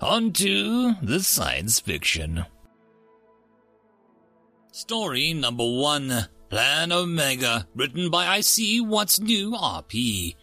On to the science fiction. Story number one Plan Omega, written by IC What's New RP.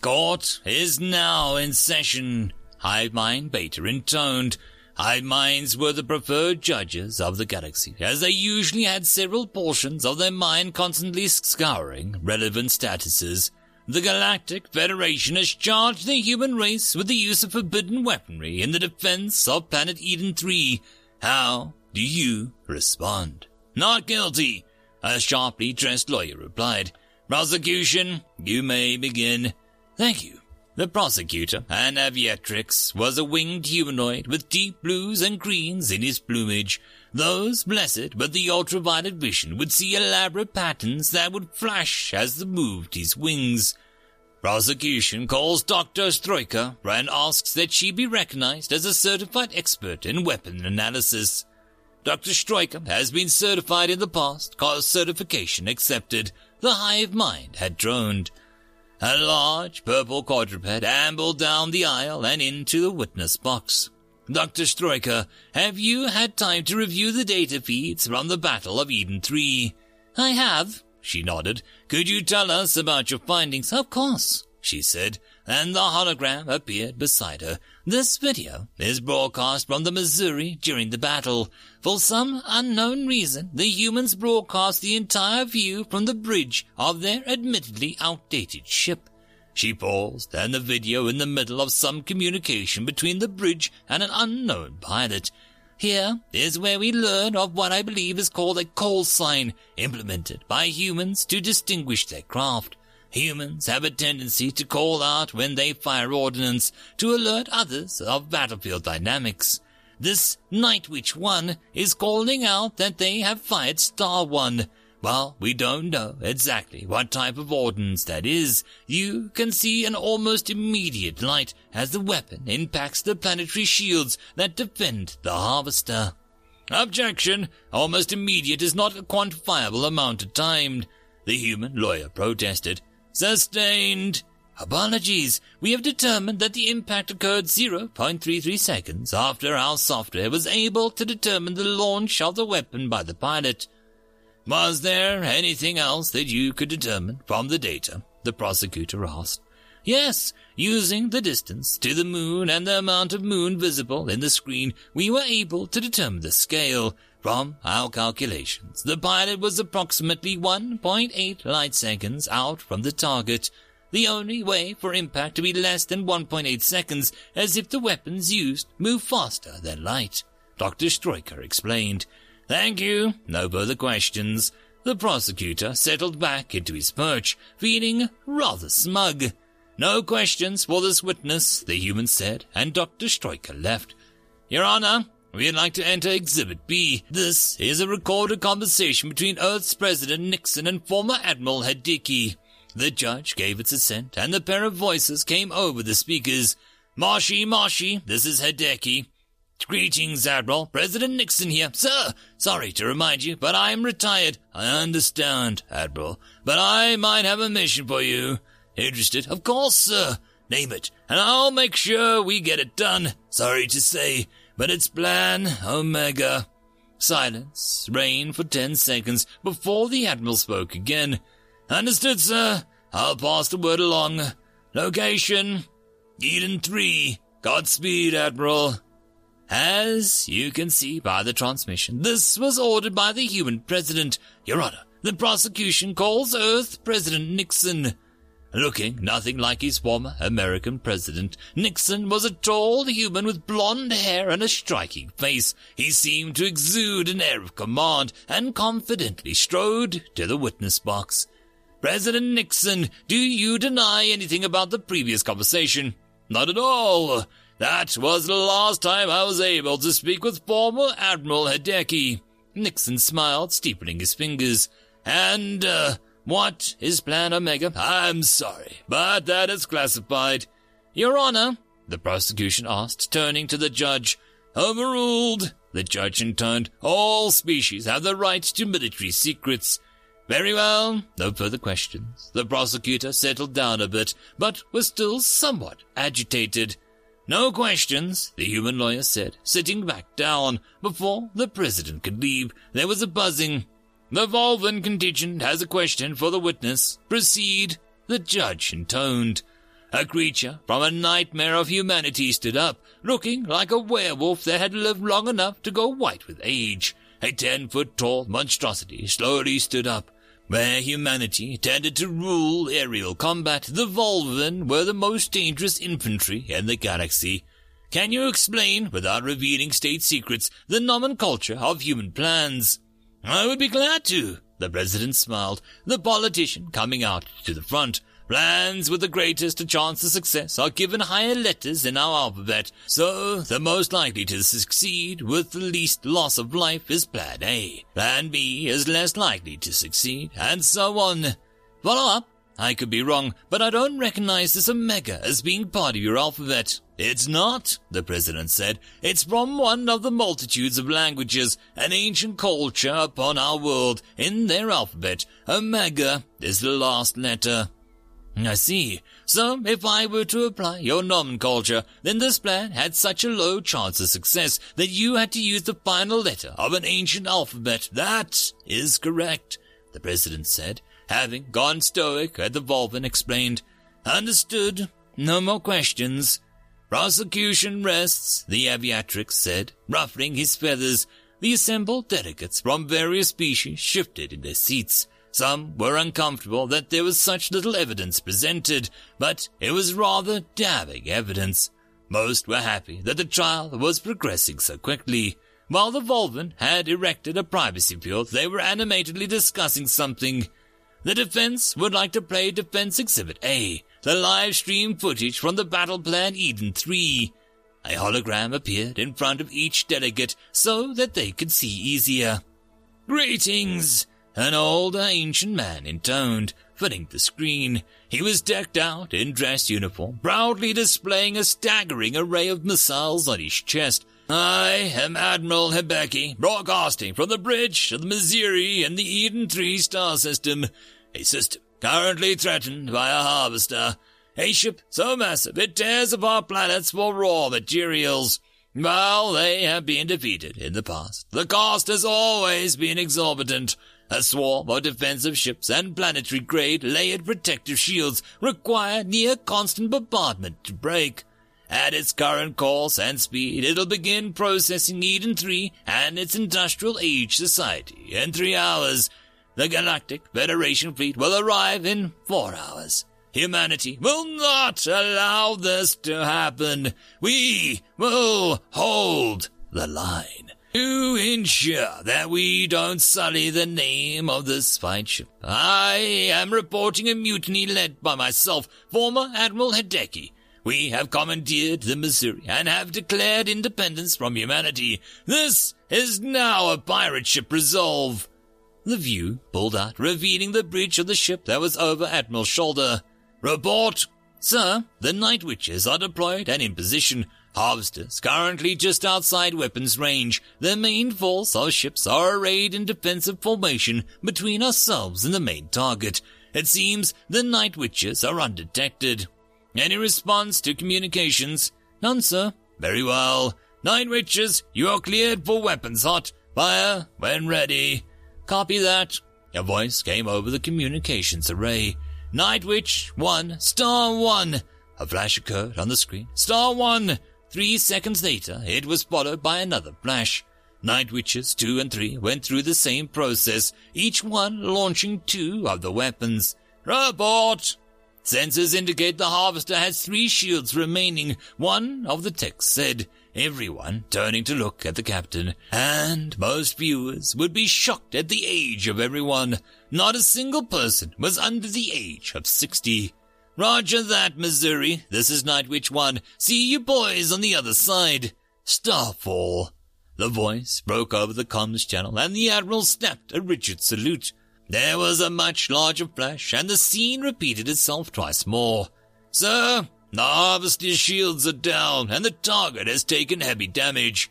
Court is now in session. Hive mind beta intoned. Hive minds were the preferred judges of the galaxy, as they usually had several portions of their mind constantly scouring relevant statuses. The Galactic Federation has charged the human race with the use of forbidden weaponry in the defense of Planet Eden 3. How do you respond? Not guilty, a sharply dressed lawyer replied. Prosecution, you may begin. Thank you. The prosecutor, an aviatrix, was a winged humanoid with deep blues and greens in his plumage. Those blessed with the ultraviolet vision would see elaborate patterns that would flash as they moved his wings. Prosecution calls Dr. Stroika and asks that she be recognized as a certified expert in weapon analysis. Dr. Stroika has been certified in the past, cause certification accepted. The hive mind had droned. A large purple quadruped ambled down the aisle and into the witness box. Dr. Stroika, have you had time to review the data feeds from the Battle of Eden 3? I have, she nodded. Could you tell us about your findings? Of course, she said, and the hologram appeared beside her. This video is broadcast from the Missouri during the battle. For some unknown reason, the humans broadcast the entire view from the bridge of their admittedly outdated ship. She paused, and the video in the middle of some communication between the bridge and an unknown pilot. Here is where we learn of what I believe is called a call sign, implemented by humans to distinguish their craft. Humans have a tendency to call out when they fire ordnance to alert others of battlefield dynamics. This Night Witch 1 is calling out that they have fired Star 1, well, we don't know exactly what type of ordnance that is. You can see an almost immediate light as the weapon impacts the planetary shields that defend the harvester. Objection! Almost immediate is not a quantifiable amount of time. The human lawyer protested. Sustained. Apologies. We have determined that the impact occurred 0.33 seconds after our software was able to determine the launch of the weapon by the pilot. Was there anything else that you could determine from the data? The prosecutor asked. Yes, using the distance to the moon and the amount of moon visible in the screen, we were able to determine the scale. From our calculations, the pilot was approximately 1.8 light seconds out from the target. The only way for impact to be less than 1.8 seconds is if the weapons used move faster than light. Dr. Stroika explained. Thank you. No further questions. The prosecutor settled back into his perch, feeling rather smug. No questions for this witness, the human said, and Dr. Stroika left. Your Honor, we'd like to enter Exhibit B. This is a recorded conversation between Earth's President Nixon and former Admiral Hideki. The judge gave its assent, and the pair of voices came over the speakers. Marshy, Marshy, this is Hideki. Greetings, Admiral. President Nixon here. Sir, sorry to remind you, but I am retired. I understand, Admiral, but I might have a mission for you. Interested? Of course, sir. Name it, and I'll make sure we get it done. Sorry to say, but it's Plan Omega. Silence reigned for ten seconds before the Admiral spoke again. Understood, sir. I'll pass the word along. Location, Eden 3. Godspeed, Admiral. As you can see by the transmission, this was ordered by the human president. Your Honor, the prosecution calls Earth President Nixon. Looking nothing like his former American president, Nixon was a tall human with blonde hair and a striking face. He seemed to exude an air of command and confidently strode to the witness box. President Nixon, do you deny anything about the previous conversation? Not at all. That was the last time I was able to speak with former Admiral Hideki. Nixon smiled, steepening his fingers. And, uh, what is Plan Omega? I'm sorry, but that is classified. Your Honor, the prosecution asked, turning to the judge. Overruled, the judge intoned. All species have the right to military secrets. Very well, no further questions. The prosecutor settled down a bit, but was still somewhat agitated. No questions, the human lawyer said, sitting back down. Before the president could leave, there was a buzzing. The Volvan contingent has a question for the witness. Proceed, the judge intoned. A creature from a nightmare of humanity stood up, looking like a werewolf that had lived long enough to go white with age. A ten foot tall monstrosity slowly stood up. Where humanity tended to rule aerial combat, the Volvan were the most dangerous infantry in the galaxy. Can you explain, without revealing state secrets, the nomenclature of human plans? I would be glad to, the president smiled, the politician coming out to the front. Plans with the greatest chance of success are given higher letters in our alphabet, so the most likely to succeed with the least loss of life is Plan A. Plan B is less likely to succeed, and so on. Follow up. I could be wrong, but I don't recognize this Omega as being part of your alphabet. It's not, the president said. It's from one of the multitudes of languages, an ancient culture upon our world. In their alphabet, Omega is the last letter. I see. So, if I were to apply your nomenclature, then this plan had such a low chance of success that you had to use the final letter of an ancient alphabet. That is correct, the president said, having gone stoic at the Volvan explained. Understood. No more questions. Prosecution rests, the aviatrix said, ruffling his feathers. The assembled delegates from various species shifted in their seats. Some were uncomfortable that there was such little evidence presented, but it was rather damning evidence. Most were happy that the trial was progressing so quickly. While the Volvan had erected a privacy field, they were animatedly discussing something. The defense would like to play Defense Exhibit A, the live stream footage from the Battle Plan Eden 3. A hologram appeared in front of each delegate so that they could see easier. Greetings! An old ancient man intoned, filling the screen. He was decked out in dress uniform, proudly displaying a staggering array of missiles on his chest. I am Admiral Hideki, broadcasting from the bridge of the Missouri in the Eden 3 star system, a system currently threatened by a harvester, a ship so massive it tears apart planets for raw materials. While they have been defeated in the past, the cost has always been exorbitant. A swarm of defensive ships and planetary-grade layered protective shields require near constant bombardment to break. At its current course and speed, it'll begin processing Eden 3 and its industrial age society in three hours. The Galactic Federation fleet will arrive in four hours. Humanity will not allow this to happen. We will hold the line to ensure that we don't sully the name of this fine ship. I am reporting a mutiny led by myself, former Admiral Hideki. We have commandeered the Missouri and have declared independence from humanity. This is now a pirate ship resolve. The view pulled out, revealing the breach of the ship that was over Admiral's shoulder. Report! Sir, the night witches are deployed and in position. Harvesters currently just outside weapons range. The main force of ships are arrayed in defensive formation between ourselves and the main target. It seems the night witches are undetected. Any response to communications? None, sir. Very well. Night witches, you are cleared for weapons hot. Fire when ready. Copy that. A voice came over the communications array. Night Witch 1, Star 1. A flash occurred on the screen. Star 1. Three seconds later, it was followed by another flash. Night Witches 2 and 3 went through the same process, each one launching two of the weapons. Report! Sensors indicate the harvester has three shields remaining, one of the techs said, everyone turning to look at the captain. And most viewers would be shocked at the age of everyone. Not a single person was under the age of sixty. Roger that, Missouri. This is Night Witch 1. See you boys on the other side. Starfall. The voice broke over the comms channel, and the Admiral snapped a rigid salute. There was a much larger flash, and the scene repeated itself twice more. Sir, the harvester's shields are down, and the target has taken heavy damage.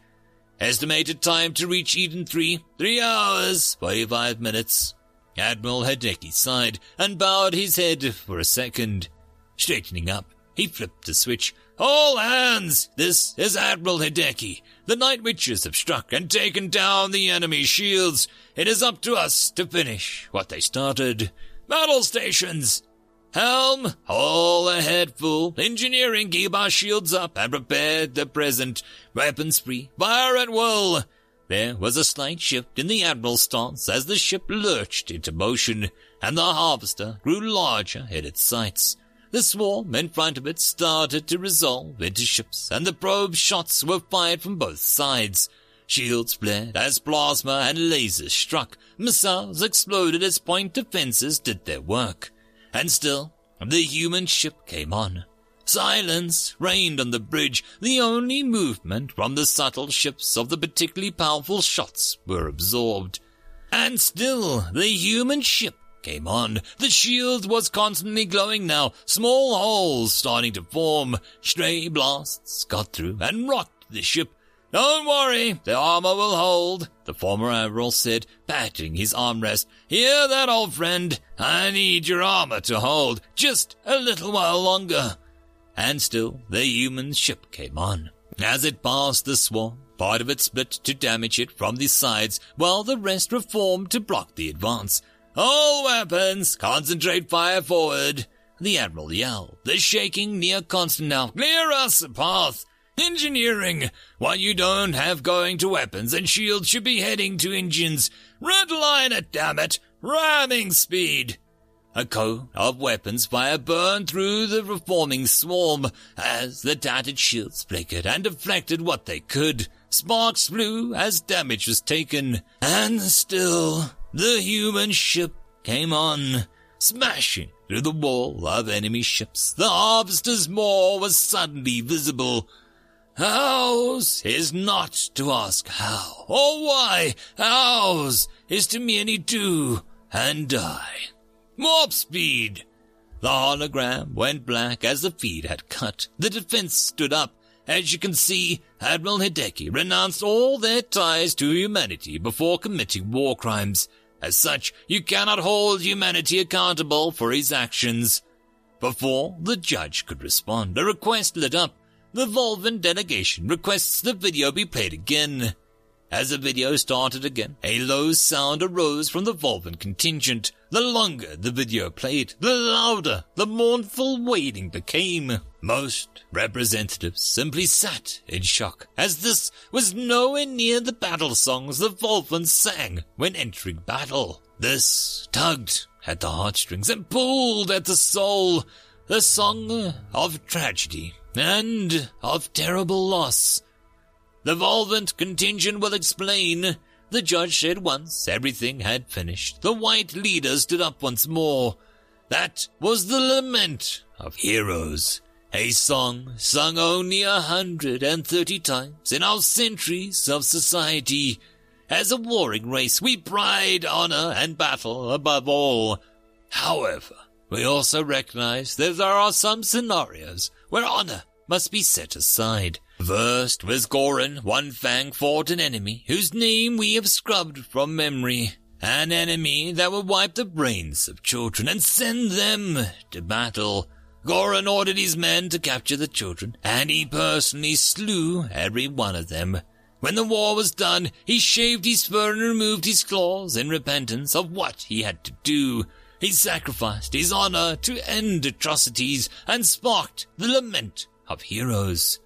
Estimated time to reach Eden 3, 3 hours, 45 minutes. Admiral Hideki sighed and bowed his head for a second. Straightening up, he flipped a switch. All hands! This is Admiral Hideki. The Night Witches have struck and taken down the enemy's shields. It is up to us to finish what they started. Battle stations! Helm, all ahead full. Engineering, keep our shields up and prepare the present. Weapons free. Fire at will. There was a slight shift in the Admiral's stance as the ship lurched into motion, and the harvester grew larger in its sights. The swarm in front of it started to resolve into ships, and the probe shots were fired from both sides. Shields flared as plasma and lasers struck. Missiles exploded as point defenses did their work. And still, the human ship came on. Silence reigned on the bridge. The only movement from the subtle ships of the particularly powerful shots were absorbed. And still, the human ship came on. The shield was constantly glowing now, small holes starting to form. Stray blasts got through and rocked the ship. Don't worry, the armor will hold, the former admiral said, patting his armrest. Hear that, old friend? I need your armor to hold just a little while longer. And still, the human ship came on. As it passed the swarm, part of it split to damage it from the sides, while the rest reformed to block the advance. All weapons, concentrate fire forward. The Admiral yelled, the shaking near constant now. Clear us a path. Engineering, what you don't have going to weapons and shields should be heading to engines. Redline it, damn it. Ramming speed. A cone of weapons fire burned through the reforming swarm as the tattered shields flickered and deflected what they could. Sparks flew as damage was taken, and still the human ship came on, smashing through the wall of enemy ships. The harvester's maw was suddenly visible. Ours is not to ask how or why. Ours is to merely do and die. Warp speed! The hologram went black as the feed had cut. The defense stood up. As you can see, Admiral Hideki renounced all their ties to humanity before committing war crimes. As such, you cannot hold humanity accountable for his actions. Before the judge could respond, a request lit up. The Volvan delegation requests the video be played again. As the video started again, a low sound arose from the Volvan contingent. The longer the video played, the louder the mournful wailing became. Most representatives simply sat in shock, as this was nowhere near the battle songs the Volvans sang when entering battle. This tugged at the heartstrings and pulled at the soul, the song of tragedy and of terrible loss. The Volvan contingent will explain. The judge said once everything had finished. The white leader stood up once more. That was the lament of heroes. A song sung only a hundred and thirty times in our centuries of society. As a warring race, we pride honor and battle above all. However, we also recognize that there are some scenarios where honor must be set aside. First was Goran, One Fang fought an enemy whose name we have scrubbed from memory. An enemy that would wipe the brains of children and send them to battle. Goran ordered his men to capture the children, and he personally slew every one of them. When the war was done, he shaved his fur and removed his claws in repentance of what he had to do. He sacrificed his honor to end atrocities and sparked the lament of heroes.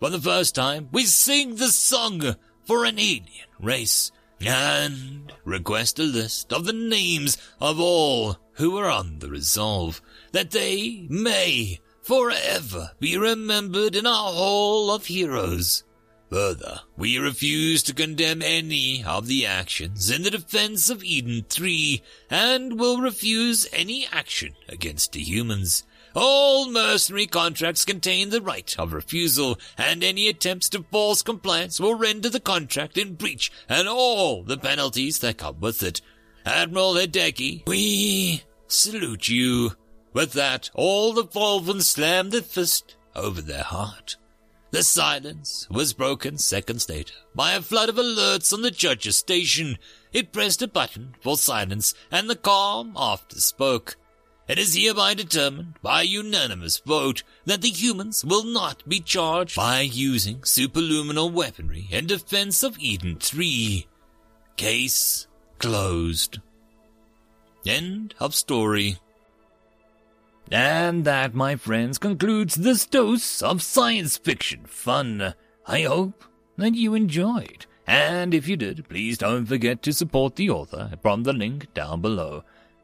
For the first time, we sing the song for an alien race and request a list of the names of all who are on the resolve, that they may forever be remembered in our hall of heroes. Further, we refuse to condemn any of the actions in the defense of Eden 3 and will refuse any action against the humans All mercenary contracts contain the right of refusal, and any attempts to false compliance will render the contract in breach and all the penalties that come with it. Admiral Hideki, we salute you. With that, all the Volvans slammed their fist over their heart. The silence was broken seconds later by a flood of alerts on the judge's station. It pressed a button for silence, and the calm after spoke. It is hereby determined by unanimous vote that the humans will not be charged by using superluminal weaponry in defense of Eden 3. Case closed. End of story. And that, my friends, concludes this dose of science fiction fun. I hope that you enjoyed. And if you did, please don't forget to support the author from the link down below.